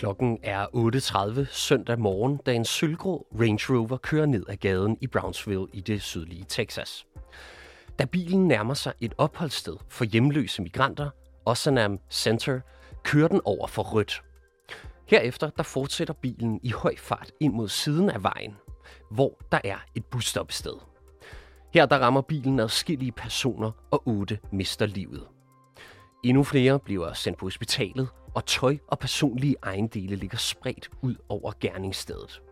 Klokken er 8.30 søndag morgen, da en sølvgrå Range Rover kører ned ad gaden i Brownsville i det sydlige Texas. Da bilen nærmer sig et opholdssted for hjemløse migranter, Osanam Center, kører den over for rødt. Herefter der fortsætter bilen i høj fart ind mod siden af vejen, hvor der er et busstoppested. Her der rammer bilen adskillige personer, og otte mister livet. Endnu flere bliver sendt på hospitalet, og tøj og personlige ejendele ligger spredt ud over gerningsstedet.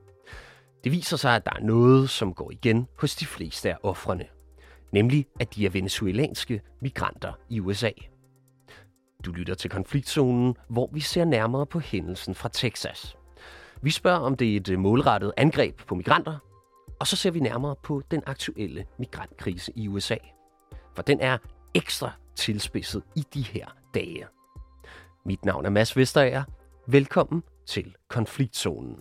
Det viser sig, at der er noget, som går igen hos de fleste af offrene. Nemlig, at de er venezuelanske migranter i USA. Du lytter til konfliktzonen, hvor vi ser nærmere på hændelsen fra Texas. Vi spørger, om det er et målrettet angreb på migranter, og så ser vi nærmere på den aktuelle migrantkrise i USA. For den er ekstra tilspidset i de her dage. Mit navn er Mads Vesterager. Velkommen til Konfliktzonen.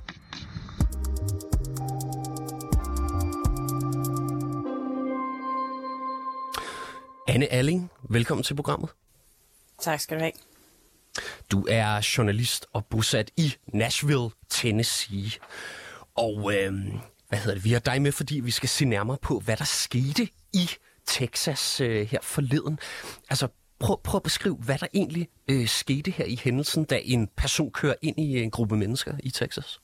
Anne Alling, velkommen til programmet. Tak skal du have. Du er journalist og bosat i Nashville, Tennessee. Og øh, hvad hedder det? Vi har dig med, fordi vi skal se nærmere på, hvad der skete i Texas øh, her forleden. Altså, prøv, prøv at beskrive, hvad der egentlig øh, skete her i hændelsen, da en person kører ind i en gruppe mennesker i Texas.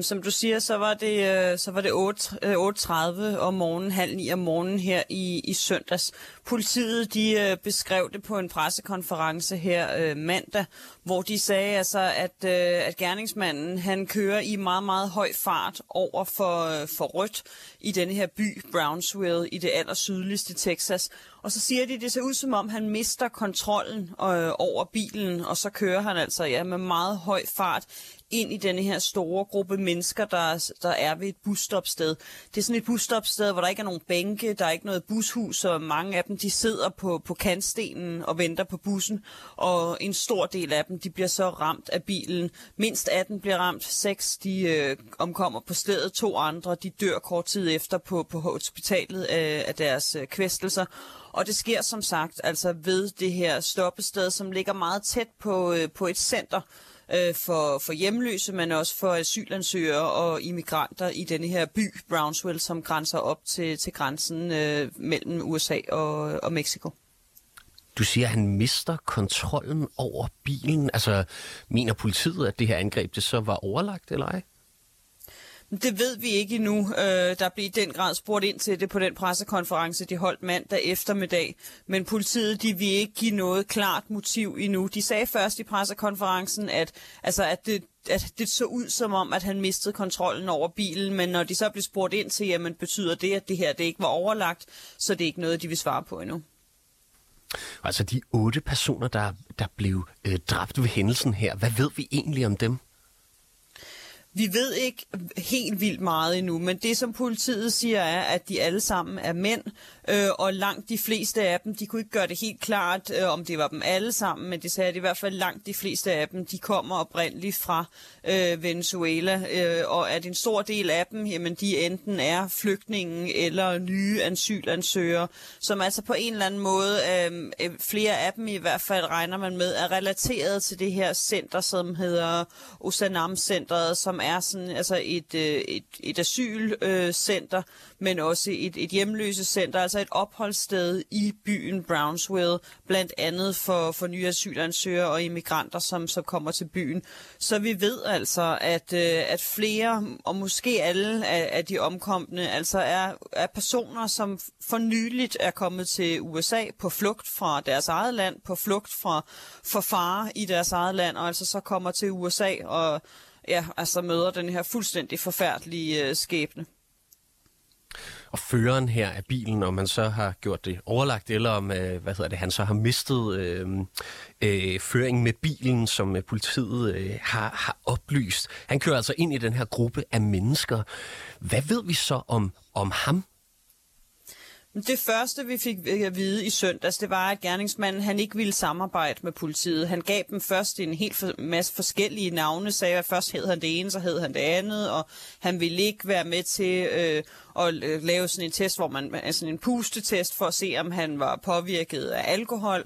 Som du siger, så var det, øh, så var det 8, 8.30 øh, om morgenen, halv ni om morgenen her i, i søndags. Politiet de øh, beskrev det på en pressekonference her øh, mandag, hvor de sagde altså, at, øh, at gerningsmanden han kører i meget, meget høj fart over for, øh, for rødt i denne her by, Brownsville, i det aller sydligste Texas. Og så siger de, det ser ud som om, han mister kontrollen øh, over bilen, og så kører han altså ja, med meget høj fart ind i denne her store gruppe mennesker, der, der er ved et busstopsted. Det er sådan et busstopsted, hvor der ikke er nogen bænke, der er ikke noget bushus, og mange af dem de sidder på, på kantstenen og venter på bussen, og en stor del af dem de bliver så ramt af bilen. Mindst 18 bliver ramt, seks de øh, omkommer på stedet, to andre de dør kort tid efter på, på hospitalet af, af deres øh, kvæstelser. Og det sker som sagt altså ved det her stoppested, som ligger meget tæt på, øh, på et center, øh, for, for hjemløse, men også for asylansøgere og immigranter i denne her by, Brownsville, som grænser op til, til grænsen øh, mellem USA og, og Mexico. Du siger, at han mister kontrollen over bilen. Altså, mener politiet, at det her angreb det så var overlagt, eller ej? Det ved vi ikke endnu. Øh, der blev i den grad spurgt ind til det på den pressekonference, de holdt mandag eftermiddag. Men politiet de vil ikke give noget klart motiv endnu. De sagde først i pressekonferencen, at, altså, at det, at det så ud som om, at han mistede kontrollen over bilen, men når de så blev spurgt ind til, jamen betyder det, at det her det ikke var overlagt, så det er ikke noget, de vil svare på endnu. Altså de otte personer, der, der blev øh, dræbt ved hændelsen her, hvad ved vi egentlig om dem? Vi ved ikke helt vildt meget endnu, men det som politiet siger er, at de alle sammen er mænd, øh, og langt de fleste af dem, de kunne ikke gøre det helt klart, øh, om det var dem alle sammen, men de sagde, at i hvert fald langt de fleste af dem, de kommer oprindeligt fra øh, Venezuela, øh, og at en stor del af dem, jamen de enten er flygtninge eller nye asylansøgere, som altså på en eller anden måde, øh, øh, flere af dem i hvert fald regner man med, er relateret til det her center, som hedder Osanam-centret, som er sådan altså et, øh, et, et asylcenter, øh, men også et, et hjemløsecenter, altså et opholdssted i byen Brownsville, blandt andet for, for nye asylansøgere og immigranter, som som kommer til byen. Så vi ved altså, at, øh, at flere, og måske alle af, af de omkomne, altså er, er personer, som for nyligt er kommet til USA på flugt fra deres eget land, på flugt fra, fra fare i deres eget land, og altså så kommer til USA og ja, altså møder den her fuldstændig forfærdelige øh, skæbne. Og føreren her af bilen, om man så har gjort det overlagt, eller om øh, hvad hedder det, han så har mistet øh, øh, føringen med bilen, som øh, politiet øh, har, har oplyst. Han kører altså ind i den her gruppe af mennesker. Hvad ved vi så om, om ham? Det første, vi fik øh, at vide i søndags, det var, at gerningsmanden han ikke ville samarbejde med politiet. Han gav dem først en helt masse forskellige navne, sagde at først hed han det ene, så hed han det andet, og han ville ikke være med til øh, at øh, lave sådan en test, hvor man altså en pustetest for at se, om han var påvirket af alkohol.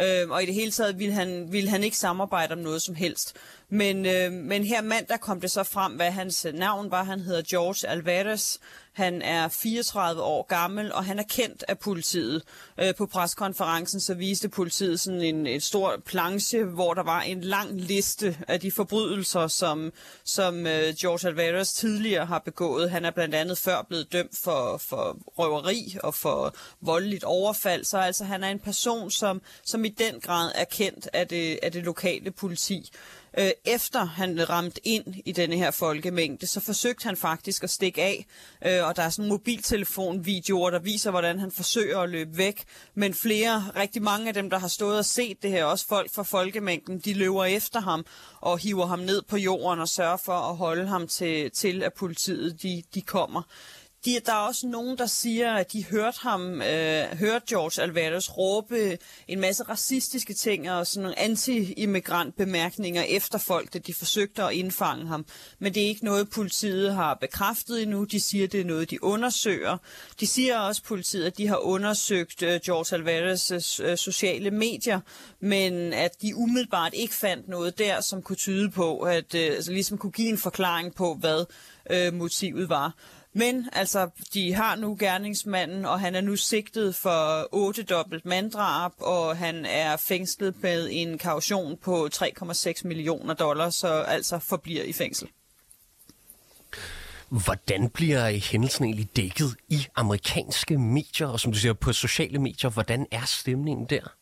Øh, og i det hele taget ville han, ville han ikke samarbejde om noget som helst. Men, øh, men her mandag kom det så frem, hvad hans navn var. Han hedder George Alvarez. Han er 34 år gammel, og han er kendt af politiet. Øh, på preskonferencen så viste politiet sådan en, en stor planche, hvor der var en lang liste af de forbrydelser, som, som øh, George Alvarez tidligere har begået. Han er blandt andet før blevet dømt for, for røveri og for voldeligt overfald, så altså han er en person, som, som i den grad er kendt af det, af det lokale politi. Øh, efter han ramte ind i denne her folkemængde, så forsøgte han faktisk at stikke af, øh, og der er sådan mobiltelefonvideoer, der viser, hvordan han forsøger at løbe væk, men flere, rigtig mange af dem, der har stået og set det her, også folk fra folkemængden, de løber efter ham og hiver ham ned på jorden og sørger for at holde ham til, til at politiet de, de kommer. De, der er også nogen, der siger, at de hørte ham, øh, hørte George Alvarez råbe en masse racistiske ting og sådan nogle anti-immigrant bemærkninger efter folk, da de forsøgte at indfange ham. Men det er ikke noget, politiet har bekræftet endnu. De siger, det er noget, de undersøger. De siger også, politiet, at de har undersøgt øh, George Alvarez' øh, sociale medier, men at de umiddelbart ikke fandt noget der, som kunne tyde på, at øh, altså, ligesom kunne give en forklaring på, hvad øh, motivet var. Men altså, de har nu gerningsmanden, og han er nu sigtet for otte dobbelt manddrab, og han er fængslet med en kaution på 3,6 millioner dollars, så altså forbliver i fængsel. Hvordan bliver hændelsen egentlig dækket i amerikanske medier, og som du siger, på sociale medier? Hvordan er stemningen der?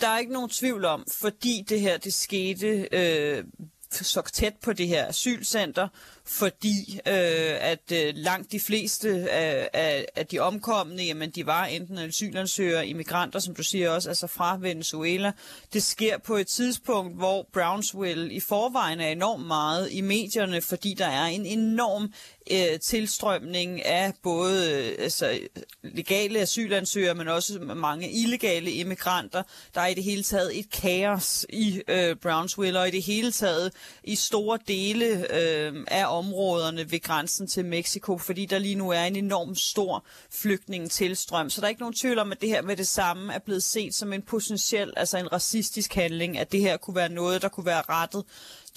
Der er ikke nogen tvivl om, fordi det her det skete øh, så tæt på det her asylcenter, fordi øh, at øh, langt de fleste af, af, af de omkomne, jamen de var enten asylansøgere, immigranter, som du siger også, altså fra Venezuela. Det sker på et tidspunkt, hvor Brownsville i forvejen er enormt meget i medierne, fordi der er en enorm øh, tilstrømning af både øh, altså, legale asylansøgere, men også mange illegale immigranter. Der er i det hele taget et kaos i øh, Brownsville, og i det hele taget i store dele øh, af områderne ved grænsen til Mexico, fordi der lige nu er en enorm stor flygtningetilstrøm. Så der er ikke nogen tvivl om, at det her med det samme er blevet set som en potentiel, altså en racistisk handling, at det her kunne være noget, der kunne være rettet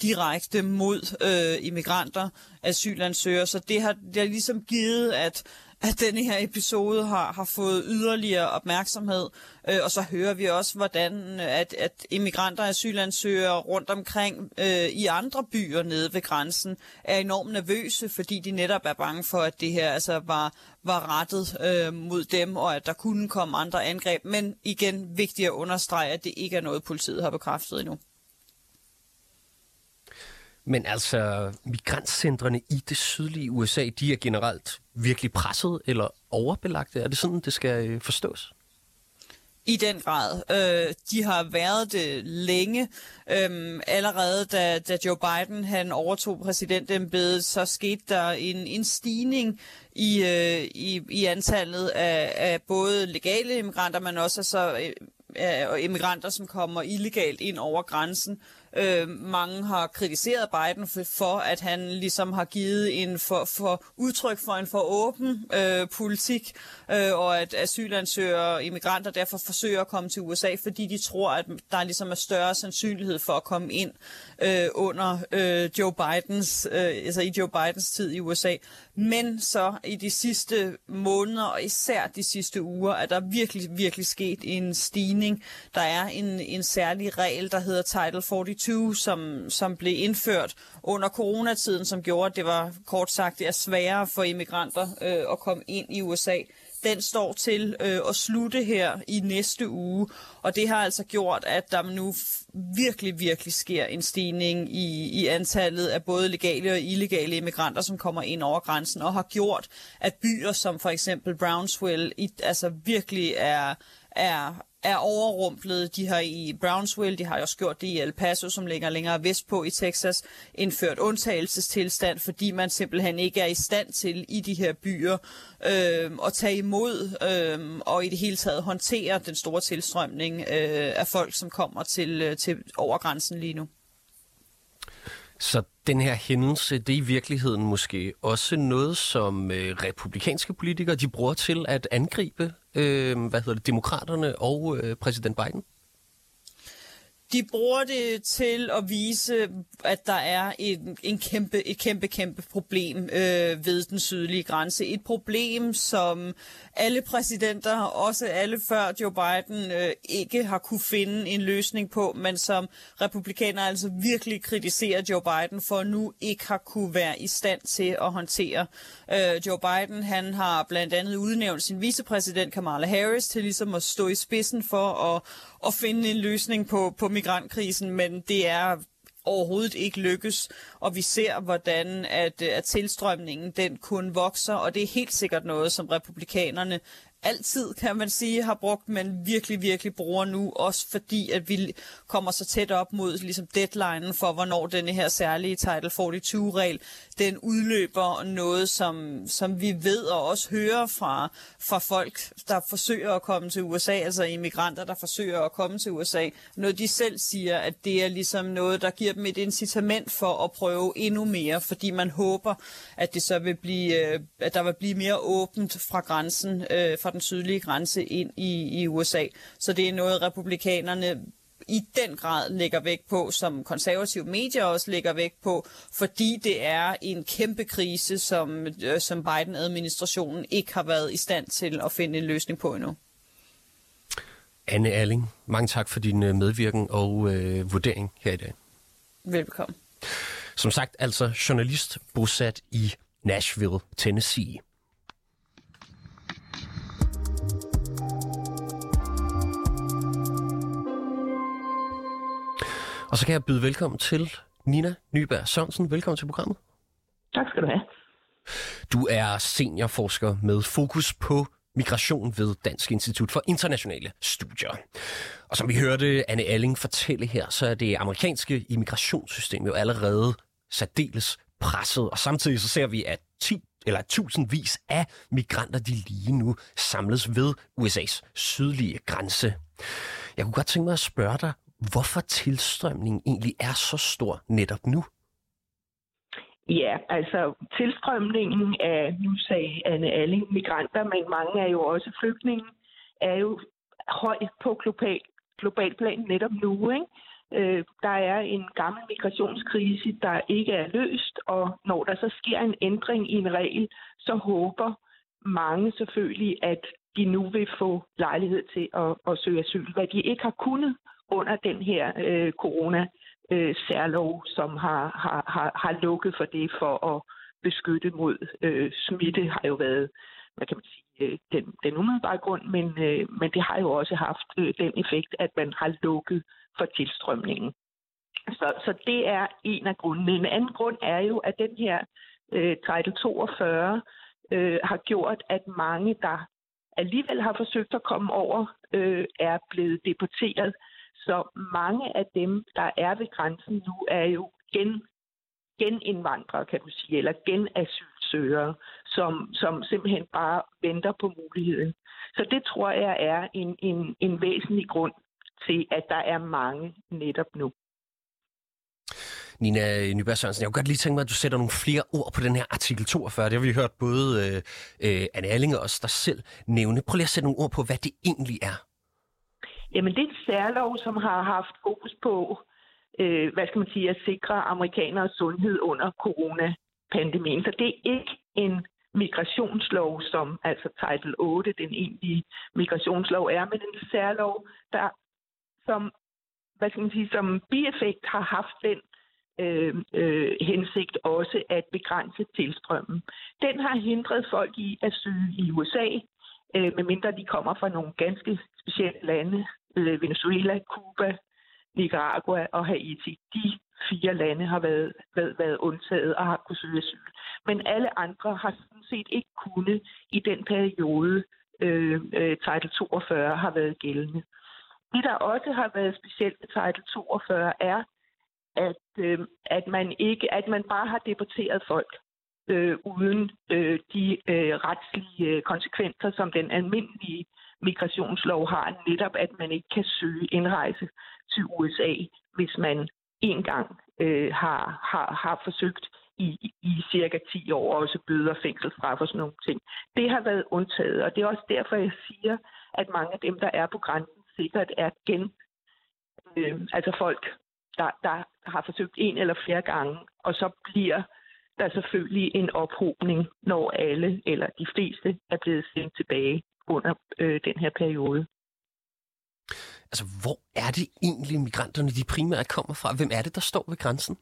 direkte mod øh, immigranter, asylansøgere. Så det har, det har ligesom givet, at at denne her episode har, har fået yderligere opmærksomhed. Øh, og så hører vi også, hvordan øh, at, at immigranter og asylansøgere rundt omkring øh, i andre byer nede ved grænsen er enormt nervøse, fordi de netop er bange for, at det her altså var, var rettet øh, mod dem, og at der kunne komme andre angreb. Men igen, vigtigt at understrege, at det ikke er noget, politiet har bekræftet endnu. Men altså, migrantcentrene i det sydlige USA, de er generelt virkelig presset eller overbelagte. Er det sådan, det skal øh, forstås? I den grad. Øh, de har været det længe. Øhm, allerede da, da Joe Biden han overtog præsidentembedet, så skete der en, en stigning i, øh, i, i antallet af, af både legale immigranter, men også altså, øh, immigranter, som kommer illegalt ind over grænsen. Øh, mange har kritiseret Biden for, for, at han ligesom har givet en for, for udtryk for en for åben øh, politik, øh, og at asylansøgere og immigranter derfor forsøger at komme til USA, fordi de tror, at der ligesom er større sandsynlighed for at komme ind øh, under øh, Joe Bidens, øh, altså i Joe Bidens tid i USA. Men så i de sidste måneder, og især de sidste uger, er der virkelig, virkelig sket en stigning. Der er en, en særlig regel, der hedder Title 42, som, som blev indført under coronatiden, som gjorde, at det var kort sagt det er sværere for immigranter øh, at komme ind i USA den står til øh, at slutte her i næste uge, og det har altså gjort, at der nu virkelig, virkelig sker en stigning i, i antallet af både legale og illegale immigranter, som kommer ind over grænsen, og har gjort, at byer som for eksempel Brownsville i, altså virkelig er, er er overrumplet. De har i Brownsville, de har også gjort det i El Paso, som ligger længere vestpå i Texas, indført undtagelsestilstand, fordi man simpelthen ikke er i stand til i de her byer øh, at tage imod øh, og i det hele taget håndtere den store tilstrømning øh, af folk, som kommer til, øh, til over grænsen lige nu. Så den her hændelse, det er i virkeligheden måske også noget, som øh, republikanske politikere de bruger til at angribe øh, hvad hedder det, demokraterne og øh, præsident Biden? De bruger det til at vise, at der er en, en kæmpe, et kæmpe, kæmpe problem øh, ved den sydlige grænse. Et problem, som alle præsidenter, også alle før Joe Biden, øh, ikke har kunne finde en løsning på, men som republikanere altså virkelig kritiserer Joe Biden for nu ikke har kunne være i stand til at håndtere. Øh, Joe Biden han har blandt andet udnævnt sin vicepræsident Kamala Harris til ligesom at stå i spidsen for at, at finde en løsning på, på migrantkrisen, men det er overhovedet ikke lykkes, og vi ser, hvordan at, at tilstrømningen den kun vokser, og det er helt sikkert noget, som republikanerne altid, kan man sige, har brugt, men virkelig, virkelig bruger nu, også fordi, at vi kommer så tæt op mod ligesom deadline for, hvornår denne her særlige Title 42-regel, den udløber noget, som, som vi ved og også hører fra, fra folk, der forsøger at komme til USA, altså immigranter, der forsøger at komme til USA. Noget de selv siger, at det er ligesom noget, der giver dem et incitament for at prøve endnu mere, fordi man håber, at det så vil blive, øh, at der vil blive mere åbent fra grænsen, øh, fra den sydlige grænse ind i, i USA. Så det er noget, republikanerne i den grad lægger vægt på, som konservative medier også lægger vægt på, fordi det er en kæmpe krise, som, øh, som Biden-administrationen ikke har været i stand til at finde en løsning på endnu. Anne Erling, mange tak for din øh, medvirken og øh, vurdering her i dag. Velkommen. Som sagt, altså journalist bosat i Nashville, Tennessee. Og så kan jeg byde velkommen til Nina Nyberg Sørensen. Velkommen til programmet. Tak skal du have. Du er seniorforsker med fokus på migration ved Dansk Institut for Internationale Studier. Og som vi hørte Anne Alling fortælle her, så er det amerikanske immigrationssystem jo allerede særdeles presset, og samtidig så ser vi, at 10 eller tusindvis af migranter, de lige nu samles ved USA's sydlige grænse. Jeg kunne godt tænke mig at spørge dig, hvorfor tilstrømningen egentlig er så stor netop nu. Ja, altså tilstrømningen af, nu sagde Anne Alling, migranter, men mange er jo også flygtninge, er jo høj på global, global plan netop nu. Ikke? Øh, der er en gammel migrationskrise, der ikke er løst, og når der så sker en ændring i en regel, så håber mange selvfølgelig, at de nu vil få lejlighed til at, at søge asyl, hvad de ikke har kunnet under den her øh, corona øh, særlov, som har, har, har, har lukket for det for at beskytte mod øh, smitte, har jo været, hvad kan man sige, øh, den, den umiddelbare grund, men, øh, men det har jo også haft øh, den effekt, at man har lukket for tilstrømningen. Så, så det er en af grundene. En anden grund er jo, at den her øh, Title 42 øh, har gjort, at mange, der alligevel har forsøgt at komme over, øh, er blevet deporteret så mange af dem, der er ved grænsen nu, er jo gen, genindvandrere, kan du sige, eller genasylsøgere, som, som simpelthen bare venter på muligheden. Så det tror jeg er en, en, en væsentlig grund til, at der er mange netop nu. Nina Nyberg Sørensen, jeg kunne godt lige tænke mig, at du sætter nogle flere ord på den her artikel 42. Det har vi hørt både øh, øh, Anne Erling og os der selv nævne. Prøv lige at sætte nogle ord på, hvad det egentlig er. Jamen, det er en særlov, som har haft fokus på, øh, hvad skal man sige, at sikre amerikaners sundhed under coronapandemien. Så det er ikke en migrationslov, som altså Title 8, den egentlige migrationslov er, men en særlov, der som, hvad skal man sige, som bieffekt har haft den øh, øh, hensigt også at begrænse tilstrømmen. Den har hindret folk i at søge i USA, øh, medmindre de kommer fra nogle ganske specielle lande, øh, Venezuela, Cuba, Nicaragua og Haiti. De fire lande har været, været, været undtaget og har kunnet søge asyl. Men alle andre har sådan set ikke kunnet i den periode, øh, øh, Title 42 har været gældende. Det, der også har været specielt ved Title 42, er, at, øh, at, man ikke, at man bare har deporteret folk øh, uden øh, de øh, retslige øh, konsekvenser, som den almindelige migrationslov har, netop at man ikke kan søge indrejse til USA, hvis man en gang øh, har, har, har forsøgt i, i cirka 10 år, også bøder, fængselsstraf og sådan nogle ting. Det har været undtaget, og det er også derfor, jeg siger, at mange af dem, der er på grænsen, sikkert er gen. Øh, altså folk, der, der har forsøgt en eller flere gange, og så bliver der selvfølgelig en ophobning, når alle eller de fleste er blevet sendt tilbage under øh, den her periode. Altså, hvor er det egentlig, migranterne de primært kommer fra? Hvem er det, der står ved grænsen?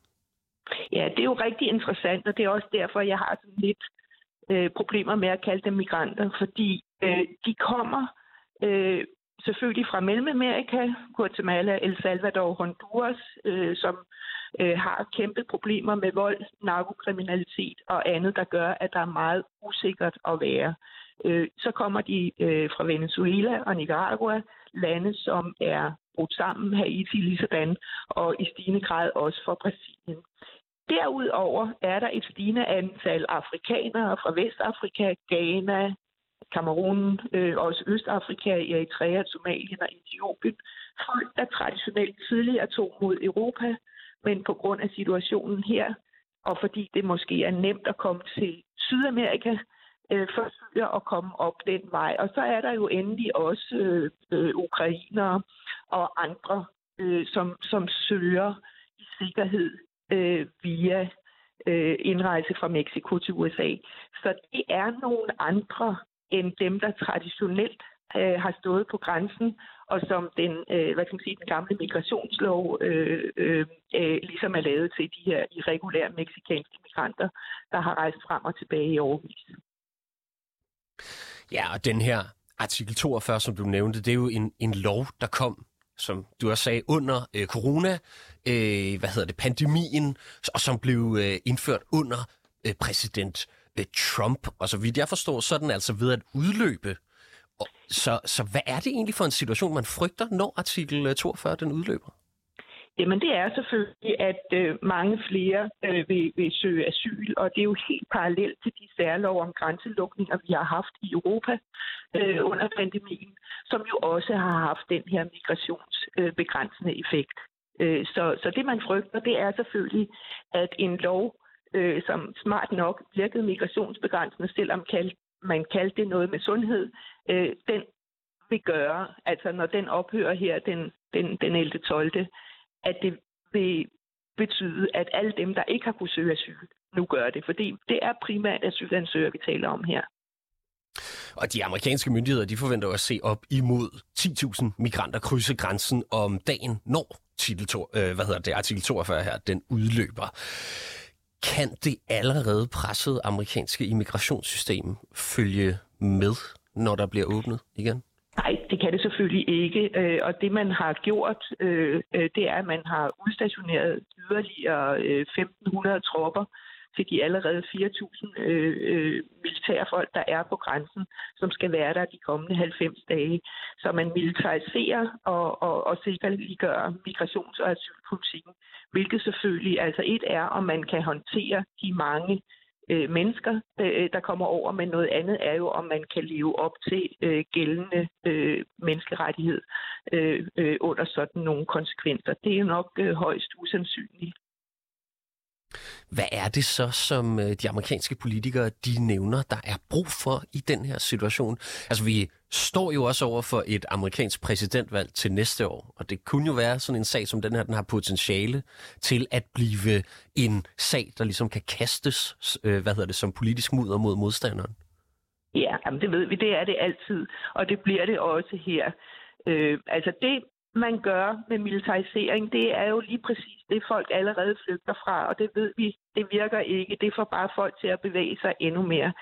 Ja, det er jo rigtig interessant, og det er også derfor, jeg har sådan lidt øh, problemer med at kalde dem migranter, fordi øh, de kommer øh, selvfølgelig fra Mellemamerika, Guatemala, El Salvador, Honduras, øh, som øh, har kæmpe problemer med vold, narkokriminalitet og andet, der gør, at der er meget usikkert at være. Øh, så kommer de øh, fra Venezuela og Nicaragua, lande, som er brudt sammen, Haiti ligesådan, og i stigende grad også fra Brasilien. Derudover er der et stigende antal afrikanere fra Vestafrika, Ghana, Kamerun, øh, også Østafrika, Eritrea, Somalien og Etiopien. Folk, der traditionelt tidligere tog mod Europa, men på grund af situationen her, og fordi det måske er nemt at komme til Sydamerika, øh, forsøger at komme op den vej. Og så er der jo endelig også øh, øh, ukrainere og andre, øh, som, som søger i sikkerhed øh, via øh, indrejse fra Mexico til USA. Så det er nogle andre end dem, der traditionelt øh, har stået på grænsen, og som den, øh, hvad kan man sige, den gamle migrationslov øh, øh, øh, ligesom er lavet til de her irregulære meksikanske migranter, der har rejst frem og tilbage i årvis. Ja, og den her artikel 42, som du nævnte, det er jo en, en lov, der kom, som du også sagde, under øh, corona, øh, hvad hedder det, pandemien, og som blev øh, indført under øh, præsident øh, Trump. Og så vidt jeg forstår, så er den altså ved at udløbe. Og, så, så hvad er det egentlig for en situation, man frygter, når artikel øh, 42 den udløber? Jamen det er selvfølgelig, at øh, mange flere øh, vil, vil søge asyl, og det er jo helt parallelt til de særlov om grænselukninger, vi har haft i Europa øh, under pandemien, som jo også har haft den her migrationsbegrænsende øh, effekt. Øh, så, så det man frygter, det er selvfølgelig, at en lov, øh, som smart nok virkede migrationsbegrænsende, selvom kaldte, man kaldte det noget med sundhed, øh, den vil gøre, altså når den ophører her den, den, den 11. 12 at det vil betyde, at alle dem, der ikke har kunnet søge asyl, nu gør det. Fordi det er primært asylansøgere, vi taler om her. Og de amerikanske myndigheder de forventer at se op imod 10.000 migranter krydse grænsen om dagen, når titel to, øh, hvad hedder det, artikel 42 her, den udløber. Kan det allerede pressede amerikanske immigrationssystem følge med, når der bliver åbnet igen? Nej, det kan det selvfølgelig ikke. Øh, og det, man har gjort, øh, øh, det er, at man har udstationeret yderligere 1.500 tropper til de allerede 4.000 øh, øh, militærfolk, der er på grænsen, som skal være der de kommende 90 dage. Så man militariserer og, og, og sikkerliggør migrations- og asylpolitikken, hvilket selvfølgelig, altså et er, om man kan håndtere de mange øh, mennesker, øh, der kommer over, men noget andet er jo, om man kan leve op til øh, gældende øh, menneskerettighed øh, øh, under sådan nogle konsekvenser. Det er jo nok øh, højst usandsynligt. Hvad er det så, som øh, de amerikanske politikere de nævner, der er brug for i den her situation? Altså vi står jo også over for et amerikansk præsidentvalg til næste år, og det kunne jo være sådan en sag som den her, den har potentiale til at blive en sag, der ligesom kan kastes, øh, hvad hedder det, som politisk mudder mod modstanderen. Ja, jamen det ved vi, det er det altid, og det bliver det også her. Øh, altså det, man gør med militarisering, det er jo lige præcis det, folk allerede flygter fra, og det ved vi, det virker ikke. Det får bare folk til at bevæge sig endnu mere.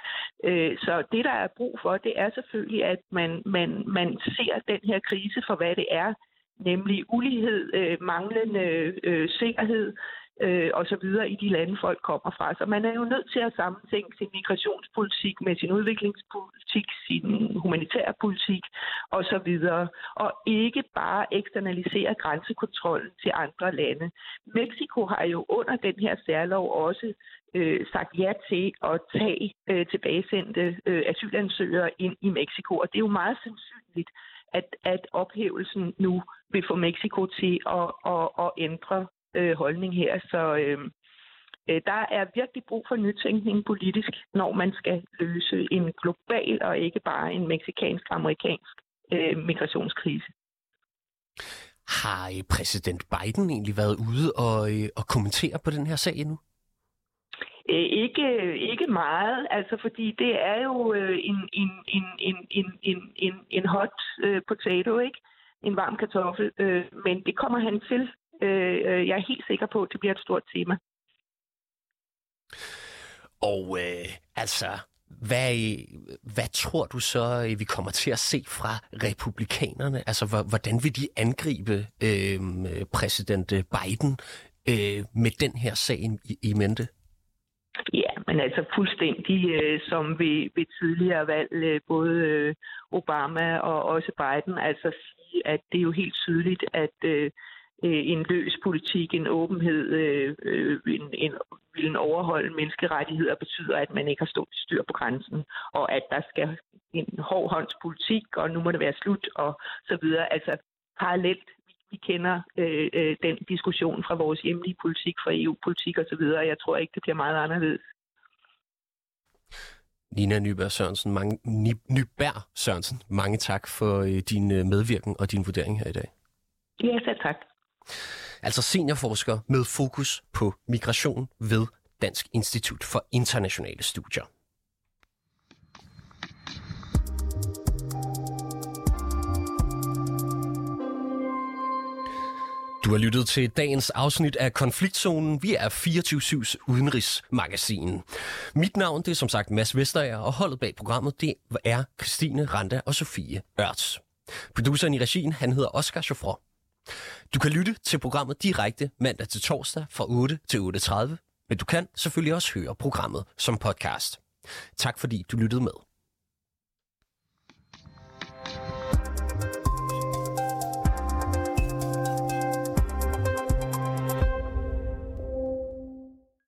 Øh, så det, der er brug for, det er selvfølgelig, at man, man, man ser den her krise for, hvad det er, nemlig ulighed, øh, manglende øh, sikkerhed, øh, og så videre i de lande, folk kommer fra. Så man er jo nødt til at sammentænke sin migrationspolitik med sin udviklingspolitik, sin humanitære politik og så videre, og ikke bare eksternalisere grænsekontrollen til andre lande. Mexico har jo under den her særlov også øh, sagt ja til at tage øh, tilbagesendte øh, asylansøgere ind i Mexico, og det er jo meget sandsynligt, at, at ophævelsen nu vil få Mexico til at, at, at ændre øh, holdning her. Så øhm, øh, der er virkelig brug for nytænkning politisk, når man skal løse en global og ikke bare en meksikansk-amerikansk øh, migrationskrise. Har øh, præsident Biden egentlig været ude og, øh, og kommentere på den her sag endnu? Øh, ikke, ikke meget, altså fordi det er jo en, en, en, en, en, en, en hot potato, ikke? En varm kartoffel, men det kommer han til Øh, øh, jeg er helt sikker på, at det bliver et stort tema. Og øh, altså, hvad, hvad tror du så, vi kommer til at se fra republikanerne? Altså, hvordan vil de angribe øh, præsident Biden øh, med den her sag i, i mente? Ja, men altså fuldstændig øh, som ved, ved tidligere valg, øh, både øh, Obama og også Biden, altså sige, at det er jo helt tydeligt, at øh, øh en løs politik, en åbenhed, øh, øh, en, en, vil en overholde menneskerettigheder, betyder, at man ikke har stået styr på grænsen, og at der skal en hård håndspolitik, og nu må det være slut, og så videre. Altså parallelt vi kender øh, øh, den diskussion fra vores hjemlige politik, fra EU-politik osv., og jeg tror ikke, det bliver meget anderledes. Nina Nyberg Sørensen, mange, Nyberg Sørensen, mange tak for øh, din øh, medvirken og din vurdering her i dag. Ja, selv tak. Altså seniorforsker med fokus på migration ved Dansk Institut for Internationale Studier. Du har lyttet til dagens afsnit af Konfliktzonen. Vi er 24-7's udenrigsmagasin. Mit navn det er som sagt Mads Vesterager, og holdet bag programmet det er Christine Randa og Sofie Ørts. Produceren i regien han hedder Oscar Chauffrot. Du kan lytte til programmet direkte mandag til torsdag fra 8 til 8.30, men du kan selvfølgelig også høre programmet som podcast. Tak fordi du lyttede med.